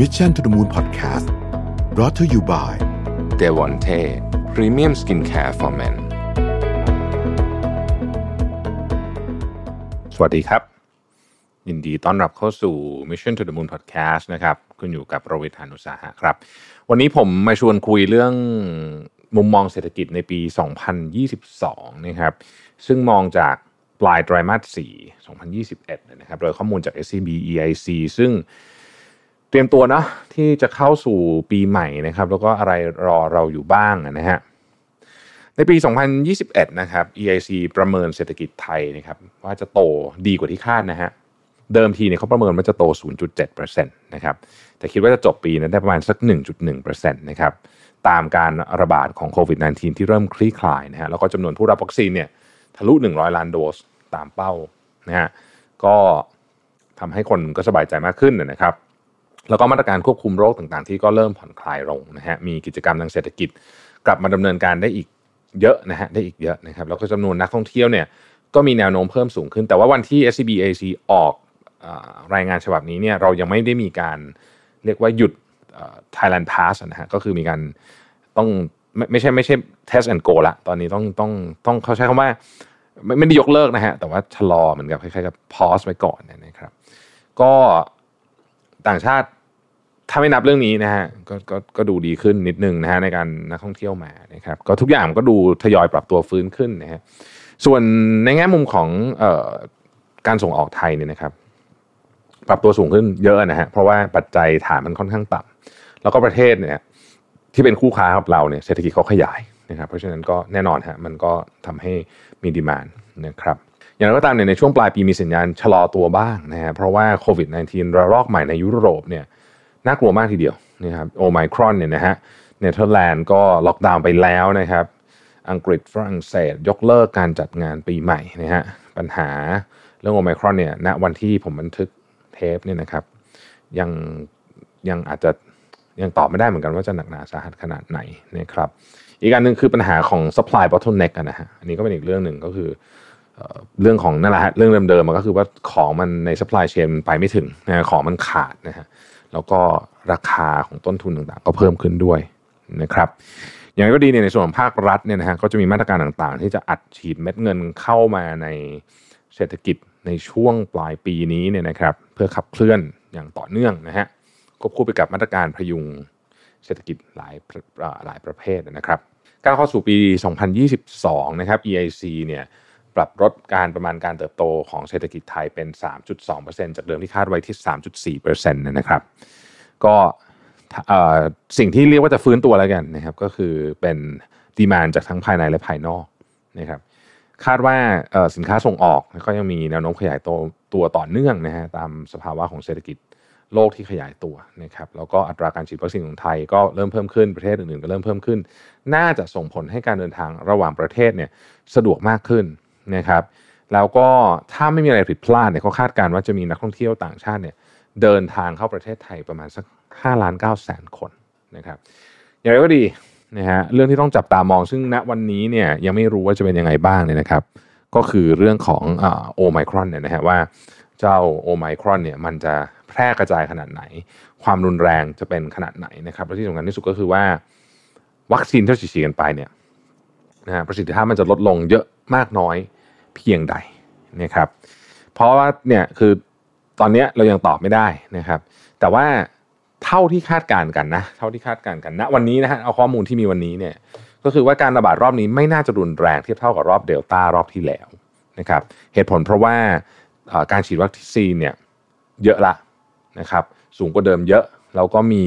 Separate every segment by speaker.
Speaker 1: Mission to the Moon Podcast brought to you by
Speaker 2: เดวอนเทพรีเมียมสกินแคร์ for men สวัสดีครับ ยินดีต้อนรับเข้าสู่ Mission to the Moon Podcast นะครับ คุณอยู่กับผมรวิศ หาญอุตสาหะครับ วันนี้ผมมาชวนคุยเรื่องมุมมองเศรษฐกิจในปี 2022 นะครับ ซึ่งมองจากปลายไตรมาส 4 2021 นะครับ โดยข้อมูลจาก SCB EIC ซึ่ง เตรียมตัวนะที่จะเข้าสู่ปีใหม่นะครับ แล้วก็อะไรรอเราอยู่บ้างนะฮะในปี 2021 นะครับ EIC ประเมินเศรษฐกิจไทยนะครับ ว่าจะโตดีกว่าที่คาดนะฮะเดิมทีเนี่ยเขาประเมินว่าจะโต 0.7%นะครับแต่คิดว่าจะจบปีนั้นได้ประมาณสัก 1.1%นะครับตามการระบาดของโควิด -19 ที่เริ่มคลี่คลายนะฮะแล้วก็จำนวนผู้รับวัคซีนเนี่ยทะลุ 100 ล้านโดสตามเป้านะฮะก็ทำให้คนก็สบายใจมากขึ้นนะครับ แล้วก็มาตรการควบคุมโรคต่างๆ ที่ก็เริ่มผ่อนคลายลงนะฮะมีกิจกรรมทางเศรษฐกิจ กลับมาดำเนินการได้อีกเยอะนะฮะได้อีกเยอะนะครับแล้วก็จำนวนนักท่องเที่ยวเนี่ยก็มีแนวโน้มเพิ่มสูงขึ้น แต่ว่าวันที่ SBAc ออกอรายงานฉบับนี้เนี่ยเรายังไม่ได้มีการเรียกว่าหยุด Thailand Pass นะฮะก็คือมีการต้องไม่ไม่ใช่ไม่ใช่ test and go ละตอนนี้ต้องต้องต้องเขาใช้คำว่าไม่ไม่ได้ยกเลิกนะฮะแต่ว่าชะลอเหมือนกับคล้ายๆกับ pause ไว้ก่อนนะครับ ก็ ต่างชาติถ้าไม่นับเรื่องนี้นะฮะก็ก็ก็ดูดีขึ้นนิดนึงนะฮะในการนักท่องเที่ยวมานะครับ ก็ทุกอย่างก็ดูทยอยปรับตัวฟื้นขึ้นนะฮะส่วนในแง่มุมของออการส่งออกไทยเนี่ยนะครับ ปรับตัวสูงขึ้นเยอะนะฮะเพราะว่าปัจจัยฐานมันค่อนข้างต่ำแล้วก็ประเทศเนี่ยที่เป็นคู่ค้ากับเราเนี่ยเศรษฐกิจเขาขยายนะครับ เพราะฉะนั้นก็แน่นอนฮะมันก็ทำให้มีดีมานนะครับ อย่างไรก็ตามเนี่ยในช่วงปลายปีมีสัญญาณชะลอตัวบ้างนะฮะเพราะว่าโควิด -19 ระลอกใหม่ในยุโรปเนี่ยน่ากลัวมากทีเดียวนะครับโอไมครอนเนี่ยนะฮะเนเธอร์แลนด์ก็ล็อกดาวน์ไปแล้วนะครับ อังกฤษฝรั่งเศสยกเลิกการจัดงานปีใหม่นะฮะปัญหาเรื่องโอไมครอนเนี่ยณวันที่ผมบันทึกเทปเนี่ยนะครับยังยังอาจจะยังตอบไม่ได้เหมือนกันว่าจะหนักหนาสาหัสขนาดไหนนะครับ อีกอันหนึ่งคือปัญหาของ supply bottleneck นะฮะอันนี้ก็เป็นอีกเรื่องหนึ่งก็คือ เรื่องของนั่นแหละฮะเรื่องเดิมๆมันก็คือว่าของมันใน supply chain ไปไม่ถึงนะของมันขาดนะฮะแล้วก็ราคาของต้นทุนต่างๆ ก็เพิ่มขึ้นด้วยนะครับ อย่างไรก็ดีเนี่ยในส่วนของภาครัฐเนี่ยนะฮะก็จะมีมาตรการต่างๆ ที่จะอัดฉีดเม็ดเงินเข้ามาในเศรษฐกิจในช่วงปลายปีนี้เนี่ยนะครับ เพื่อขับเคลื่อนอย่างต่อเนื่องนะฮะควบคู่ไปกับมาตรการพยุงเศรษฐกิจหลายหลายประเภทนะครับการเข้าสู่ปี 2022 นะครับ EIC เนี่ย ปรับลดการประมาณการเติบโตของเศรษฐกิจไทยเป็น 3.2%จากเดิมที่คาดไว้ที่ 3.4%นะครับ ก็สิ่งที่เรียกว่าจะฟื้นตัวแล้วกันนะครับ ก็คือเป็นดีมานจากทั้งภายในและภายนอกนะครับ คาดว่าสินค้าส่งออกก็ยังมีแนวโน้มขยายตัวตัวต่อเนื่องนะฮะตามสภาวะของเศรษฐกิจโลกที่ขยายตัวนะครับแล้วก็อัตราการฉีดวัคซีนของไทยก็เริ่มเพิ่มขึ้นประเทศอื่นๆก็เริ่มเพิ่มขึ้น น่าจะส่งผลให้การเดินทางระหว่างประเทศเนี่ยสะดวกมากขึ้น นะครับแล้วก็ถ้าไม่มีอะไรผิดพลาดเนี่ยเขาคาดการณ์ว่าจะมีนักท่องเที่ยวต่างชาติเนี่ยเดินทางเข้าประเทศไทยประมาณสัก5ล้าน9แสนคนนะครับอย่างไรก็ดีนะฮะเรื่องที่ต้องจับตามองซึ่งณวันนี้เนี่ยยังไม่รู้ว่าจะเป็นยังไงบ้างเนี่ยนะครับก็คือเรื่องของโอไมครอนเนี่ยนะฮะว่าเจ้าโอไมครอนเนี่ยมันจะแพร่กระจายขนาดไหน ความรุนแรงจะเป็นขนาดไหนนะครับและที่สำคัญที่สุดก็คือว่าวัคซีนที่ฉีดกันไปเนี่ยนะฮะประสิทธิภาพมันจะลดลงเยอะ มากน้อยเพียงใดนะครับ เพราะว่าเนี่ยคือตอนนี้เรายังตอบไม่ได้นะครับ แต่ว่าเท่าที่คาดการณ์กันนะ เท่าที่คาดการณ์กันณนะวันนี้นะฮะเอาข้อมูลที่มีวันนี้เนี่ยก็คือว่าการระบาดรอบนี้ไม่น่าจะรุนแรงเทียบเท่ากับรอบเดลต้ารอบที่แล้วนะครับ เหตุผลเพราะว่าการฉีดวัคซีนเนี่ยเยอะละนะครับ สูงกว่าเดิมเยอะแล้วก็มี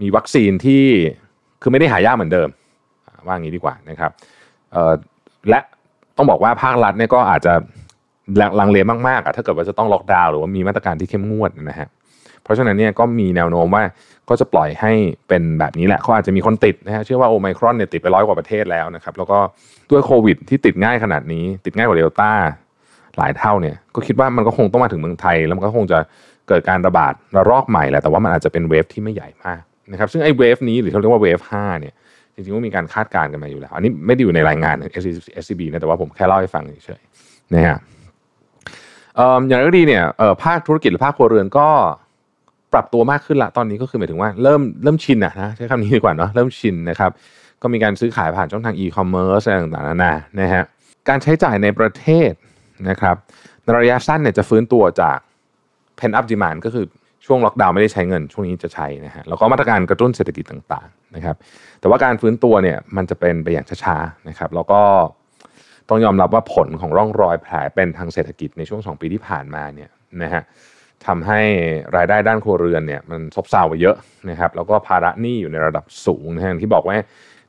Speaker 2: มีวัคซีนที่คือไม่ได้หายากเหมือนเดิมว่างี้ดีกว่านะครับ และต้องบอกว่าภาครัฐเนี่ยก็อาจจะลังเลมากๆอะถ้าเกิดว่าจะต้องล็อกดาวน์หรือว่ามีมาตรการที่เข้มงวดนะฮะเพราะฉะนั้นเนี่ยก็มีแนวโน้มว่าก็จะปล่อยให้เป็นแบบนี้แหละเขาอาจจะมีคนติดนะฮะเชื่อว่าโอไมครอนเนี่ยติดไปร้อยกว่าประเทศแล้วนะครับ แล้วก็ด้วยโควิด ที่ติดง่ายขนาดนี้ ติดง่ายกว่าเดลต้าหลายเท่าเนี่ย ก็คิดว่ามันก็คงต้องมาถึงเมืองไทย แล้วมันก็คงจะเกิดการระบาดระลอกใหม่แหละแต่ว่ามันอาจจะเป็นเวฟที่ไม่ใหญ่มากนะครับซึ่งไอ้เวฟนี้หรือเขาเรียกว่าเวฟห้าเนี่ย จริงๆก็มีการคาดการณ์กันมาอยู่แล้ว อันนี้ไม่ได้อยู่ในรายงาน SCB นะแต่ว่าผมแค่เล่าให้ฟังเฉยๆนะฮะอย่างไรก็ดีเนี่ยภาคธุรกิจหรือภาคครัวเรือนก็ปรับตัวมากขึ้นละตอนนี้ก็คือหมายถึงว่าเริ่มเริ่มชินอะนะใช้คำนี้ดีกว่าเนาะเริ่มชินนะครับ ก็มีการซื้อขายผ่านช่องทางอีคอมเมิร์ซอะไรต่างๆนานานะฮะการใช้จ่ายในประเทศนะครับในระยะสั้นเนี่ยจะฟื้นตัวจาก pen up demand ก็คือ ช่วงล็อกดาวน์ไม่ได้ใช้เงินช่วงนี้จะใช้นะฮะแล้วก็มาตรการกระตุ้นเศรษฐกิจต่างๆนะครับ แต่ว่าการฟื้นตัวเนี่ยมันจะเป็นไปอย่างช้าๆนะครับ แล้วก็ต้องยอมรับว่าผลของร่องรอยแผลเป็นทางเศรษฐกิจในช่วง 2 ปีที่ผ่านมาเนี่ยนะฮะทำให้รายได้ด้านครัวเรือนเนี่ยมันซบเซาไปเยอะนะครับ แล้วก็ภาระหนี้อยู่ในระดับสูงนะฮะที่บอกว่า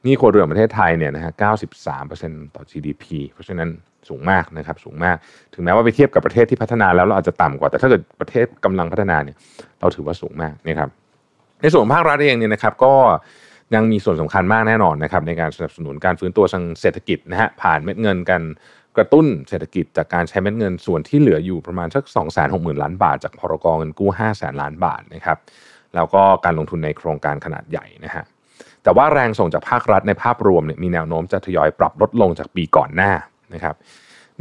Speaker 2: นี่ครัวเรือนประเทศไทยเนี่ยนะฮะ93%ต่อ GDP เพราะฉะนั้นสูงมากนะครับสูงมาก ถึงแม้ว่าไปเทียบกับประเทศที่พัฒนาแล้วเราอาจจะต่ำกว่า แต่ถ้าเกิดประเทศกำลังพัฒนาเนี่ยเราถือว่าสูงมากนะครับ ในส่วนภาครัฐเองเนี่ยนะครับก็ยังมีส่วนสำคัญมากแน่นอนนะครับในการสนับสนุนการฟื้นตัวทางเศรษฐกิจนะฮะผ่านเม็ดเงินกันกระตุ้นเศรษฐกิจจากการใช้เม็ดเงินส่วนที่เหลืออยู่ประมาณสัก2 6 0 0 0 0 ล้านบาท จากพรกองเงินกู้ 5 0 0 0 0 ล้านบาทนะครับแล้วก็การลงทุนในโครงการขนาดใหญ่นะฮะ แต่ว่าแรงส่งจากภาครัฐในภาพรวมเนี่ยมีแนวโน้มจะทยอยปรับลดลงจากปีก่อนหน้านะครับ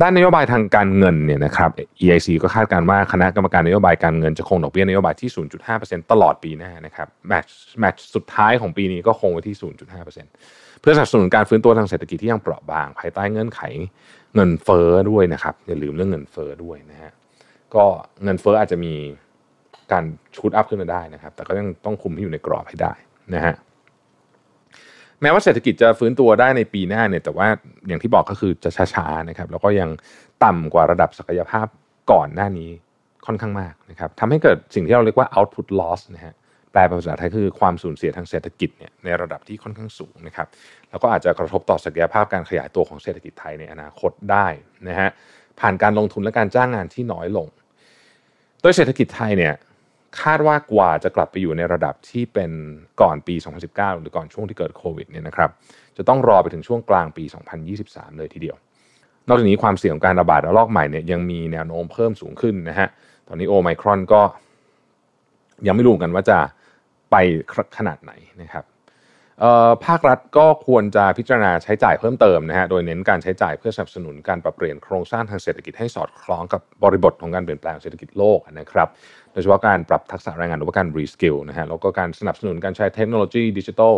Speaker 2: ด้านนโยบายทางการเงินเนี่ยนะครับ EIC ก็คาดการณ์ว่าคณะกรรมการนโยบายการเงินจะคงดอกเบี้ยนโยบายที่ 0.5%ตลอดปีหน้านะครับแมทช์แมทช์สุดท้ายของปีนี้ก็คงไว้ที่ 0.5%เพื่อสนับสนุนการฟื้นตัวทางเศรษฐกิจที่ยังเปราะบาง ภายใต้เงื่อนไขเงินเฟ้อด้วยนะครับอย่าลืมเรื่องเงินเฟ้อด้วยนะฮะก็เงินเฟ้ออาจจะมีการชูดอัพขึ้นมาได้นะครับ แต่ก็ยังต้องคุมให้อยู่ในกรอบให้ได้นะฮะ แม้ว่าเศรษฐกิจจะฟื้นตัวได้ในปีหน้าเนี่ย แต่ว่าอย่างที่บอกก็คือจะช้าๆนะครับ แล้วก็ยังต่ำกว่าระดับศักยภาพก่อนหน้านี้ค่อนข้างมากนะครับทำให้เกิดสิ่งที่เราเรียกว่า output loss นะฮะแปลเป็นภาษาไทยคือความสูญเสียทางเศรษฐกิจเนี่ยในระดับที่ค่อนข้างสูงนะครับ แล้วก็อาจจะกระทบต่อศักยภาพการขยายตัวของเศรษฐกิจไทยในอนาคตได้นะฮะผ่านการลงทุนและการจ้างงานที่น้อยลง โดยเศรษฐกิจไทยเนี่ย คาดว่ากว่าจะกลับไปอยู่ในระดับที่เป็นก่อนปี 2019 หรือก่อนช่วงที่เกิดโควิดเนี่ยนะครับจะต้องรอไปถึงช่วงกลางปี 2023 เลยทีเดียวนอกจากนี้ความเสี่ยงของการระบาดระลอกใหม่เนี่ยยังมีแนวโน้มเพิ่มสูงขึ้นนะฮะตอนนี้โอไมครอนก็ยังไม่รู้กันว่าจะไปขนาดไหนนะครับ ภาครัฐก็ควรจะพิจารณาใช้จ่ายเพิ่มเติมนะฮะ โดยเน้นการใช้จ่ายเพื่อสนับสนุนการปรับเปลี่ยนโครงสร้างทางเศรษฐกิจให้สอดคล้องกับบริบทของการเปลี่ยนแปลงเศรษฐกิจโลกนะครับ โดยเฉพาะการปรับทักษะแรงงานหรือว่าการ reskill นะฮะ แล้วก็การสนับสนุนการใช้เทคโนโลยีดิจิทัล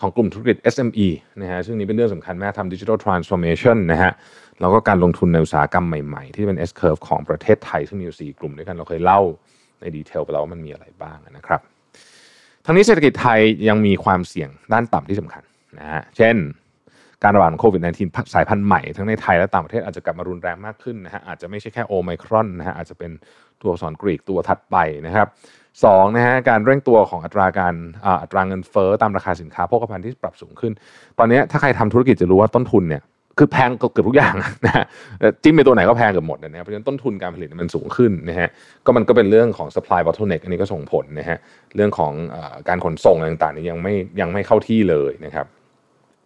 Speaker 2: ของกลุ่มธุรกิจ SME นะฮะ ซึ่งนี้เป็นเรื่องสำคัญมากทำ digital transformation นะฮะ แล้วก็การลงทุนในอุตสาหกรรมใหม่ๆ ที่เป็น S curve ของประเทศไทยซึ่งมีอยู่4กลุ่มด้วยกันเราเคยเล่าใน detail ไปแล้วว่ามันมีอะไรบ้างนะครับ ทั้งนี้เศรษฐกิจไทยยังมีความเสี่ยงด้านต่ำที่สำคัญนะฮะเช่น การระบาดของโควิด -19 สายพันธุ์ใหม่ทั้งในไทยและต่างประเทศอาจจะกลับมารุนแรงมากขึ้นนะฮะอาจจะไม่ใช่แค่โอไมครอนนะฮะอาจจะเป็นตัวอักษรกรีกตัวถัดไปนะครับสองนะฮะการเร่งตัวของอัตราการอัตราเงินเฟ้อตามราคาสินค้าโภคภัณฑ์ที่ปรับสูงขึ้น ตอนนี้ถ้าใครทำธุรกิจจะรู้ว่าต้นทุนเนี่ย คือแพงเกือบทุกอย่างนะฮะจิ้มไปตัวไหนก็แพงเกือบหมดนะครับเพราะฉะนั้นต้นทุนการผลิตมันสูงขึ้นนะฮะก็มันก็เป็นเรื่องของ supply bottleneck อันนี้ก็ส่งผลนะฮะเรื่องของอการขนส่งต่างๆนี่ยังไม่ยังไม่เข้าที่เลยนะครับ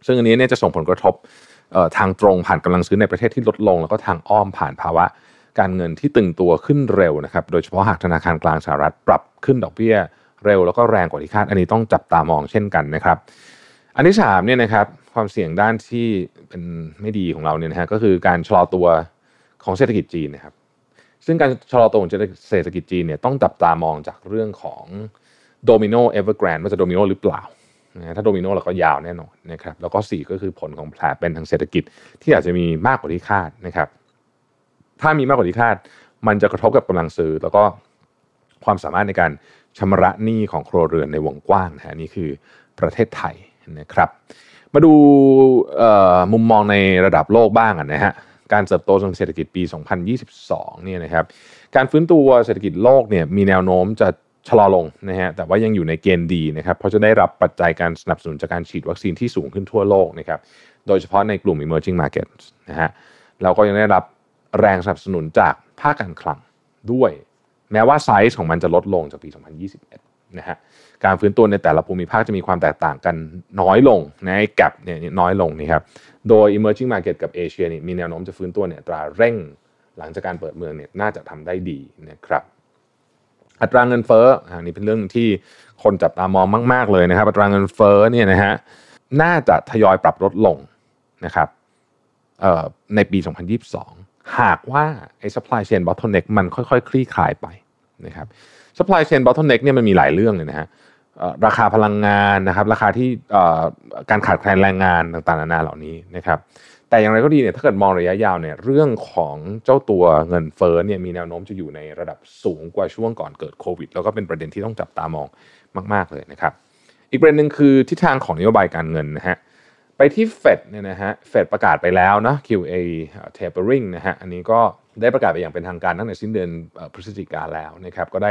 Speaker 2: ซึ่งอันนี้เนี่ยจะส่งผลกระทบทางตรงผ่านกำลังซื้อในประเทศที่ลดลง แล้วก็ทางอ้อมผ่านภาวะการเงินที่ตึงตัวขึ้นเร็วนะครับ โดยเฉพาะหากธนาคารกลางสหรัฐปรับขึ้นดอกเบี้ยเร็วแล้วก็แรงกว่าที่คาด อันนี้ต้องจับตามองเช่นกันนะครับ อันที่3เนี่ยนะครับ ความเสี่ยงด้านที่เป็นไม่ดีของเราเนี่ยนะฮะก็คือการชะลอตัวของเศรษฐกิจจีนนะครับ ซึ่งการชะลอตัวของเศรษฐกิจจีนเนี่ยต้องจับตามองจากเรื่องของโดมิโนเอเวอร์แกรนด์ว่าจะโดมิโนหรือเปล่านะถ้าโดมิโนเราก็ยาวแน่นอนนะครับแล้วก็ 4 ก็คือผลของแผลเป็นทางเศรษฐกิจที่อาจจะมีมากกว่าที่คาดนะครับ ถ้ามีมากกว่าที่คาด มันจะกระทบกับกำลังซื้อ แล้วก็ความสามารถในการชำระหนี้ของครัวเรือนในวงกว้างนะนี่คือประเทศไทยนะครับ มาดูมุมมองในระดับโลกบ้างนะฮะการเติบโตทางเศรษฐกิจปี 2022 เนี่ยนะครับการฟื้นตัวเศรษฐกิจโลกเนี่ยมีแนวโน้มจะชะลอลงนะฮะแต่ว่ายังอยู่ในเกณฑ์ดีนะครับเพราะจะได้รับปัจจัยการสนับสนุนจากการฉีดวัคซีนที่สูงขึ้นทั่วโลกนะครับโดยเฉพาะในกลุ่ม emerging markets นะฮะเราก็ยังได้รับแรงสนับสนุนจากภาคการคลังด้วย แม้ว่าไซส์ของมันจะลดลงจากปี 2021 นะฮะการฟื้นตัวในแต่ละภูมิภาคจะมีความแตกต่างกันน้อยลงนะแกลบเนี่ยน้อยลงนี่ครับโดย emerging market กับเอเชียนี่มีแนวโน้มจะฟื้นตัวเนี่ยตราเร่งหลังจากการเปิดเมืองเนี่ยน่าจะทำได้ดีนะครับอัตราเงินเฟ้ออันนี้เป็นเรื่องที่คนจับตามองมาก ๆ เลยนะครับ อัตราเงินเฟ้อเนี่ยนะฮะน่าจะทยอยปรับลดลงนะครับในปี 2022 หากว่าไอ้ supply chain bottleneck มันค่อย ๆ คลี่คลายไปนะครับ supply chain bottleneck เนี่ยมันมีหลายเรื่องเลยนะฮะราคาพลังงานนะครับราคาที่การขาดแคลนแรงงานต่างๆนานาเหล่านี้นะครับแต่อย่างไรก็ดีเนี่ยถ้าเกิดมองระยะยาวเนี่ยเรื่องของเจ้าตัวเงินเฟ้อเนี่ยมีแนวโน้มจะอยู่ในระดับสูงกว่าช่วงก่อนเกิดโควิด แล้วก็เป็นประเด็นที่ต้องจับตามองมาก ๆเลยนะครับ อีกประเด็นหนึ่งคือทิศทางของนโยบายการเงินนะฮะ ไปที่เฟดเนี่ยนะฮะเฟดประกาศไปแล้วนะ QA tapering นะฮะอันนี้ก็ได้ประกาศไปอย่างเป็นทางการตั้งแต่สิ้นเดือนพฤศจิกาแล้วนะครับก็ได้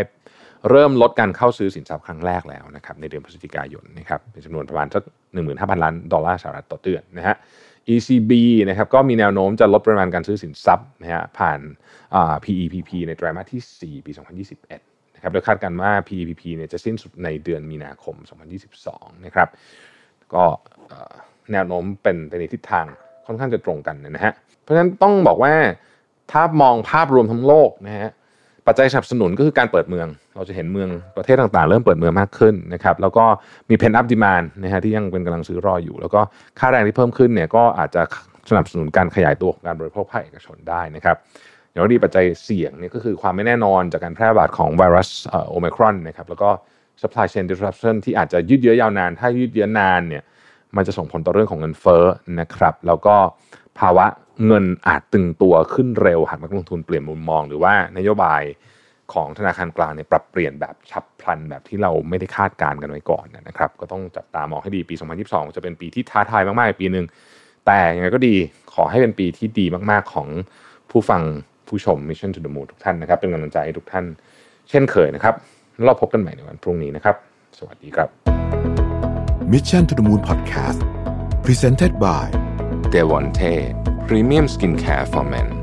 Speaker 2: เริ่มลดการเข้าซื้อสินทรัพย์ครั้งแรกแล้วนะครับในเดือนพฤศจิกายนนะครับเป็นจำนวนประมาณสักหนึ่งหมื่นห้าพันล้านดอลลาร์สหรัฐต่อเดือนนะฮะ ECB นะครับก็มีแนวโน้มจะลดปริมาณการซื้อสินทรัพย์นะฮะผ่าน PEPP ในไตรมาสที่ 4 ปี 2021นะครับโดยคาดการณ์ว่า PEPP เนี่ยจะสิ้นสุดในเดือนมีนาคม 2022 นะครับก็ แนวโน้มเป็นเป็นในทิศทางค่อนข้างจะตรงกันนะฮะเพราะฉะนั้นต้องบอกว่าถ้ามองภาพรวมทั้งโลกนะฮะปัจจัยสนับสนุนก็คือการเปิดเมือง เราจะเห็นเมืองประเทศต่างๆ เริ่มเปิดเมืองมากขึ้นนะครับแล้วก็มีเพนอัพดีมานนะฮะที่ยังเป็นกำลังซื้อรออยู่ แล้วก็ค่าแรงที่เพิ่มขึ้นเนี่ยก็อาจจะสนับสนุนการขยายตัวของการบริโภคภาคเอกชนได้นะครับอย่างที่ปัจจัยเสี่ยงเนี่ยก็คือความไม่แน่นอนจากการแพร่ระบาดของไวรัสโอไมครอนนะครับแล้วก็ supply chain disruption ที่อาจจะยืดเยื้อยาวนาน ถ้ายืดเยื้อนานเนี่ย มันจะส่งผลต่อเรื่องของเงินเฟ้อนะครับ แล้วก็ภาวะเงินอาจตึงตัวขึ้นเร็วหากนักลงทุนเปลี่ยนมุมมอง หรือว่านโยบายของธนาคารกลางเนี่ยปรับเปลี่ยนแบบฉับพลันแบบที่เราไม่ได้คาดการกันไว้ก่อนนะครับ ก็ต้องจับตามองให้ดีปี 2022 จะเป็นปีที่ท้าทายมากๆปีหนึ่งแต่ยังไงก็ดีขอให้เป็นปีที่ดีมากๆของผู้ฟังผู้ชม Mission to the Moon ทุกท่านนะครับ เป็นกำลังใจให้ทุกท่าน เช่นเคยนะครับเราพบกันใหม่ในวันพรุ่งนี้นะครับ สวัสดีครับ
Speaker 1: Mission to the Moon Podcast Presented by
Speaker 2: d e v o n t e Premium Skincare for Men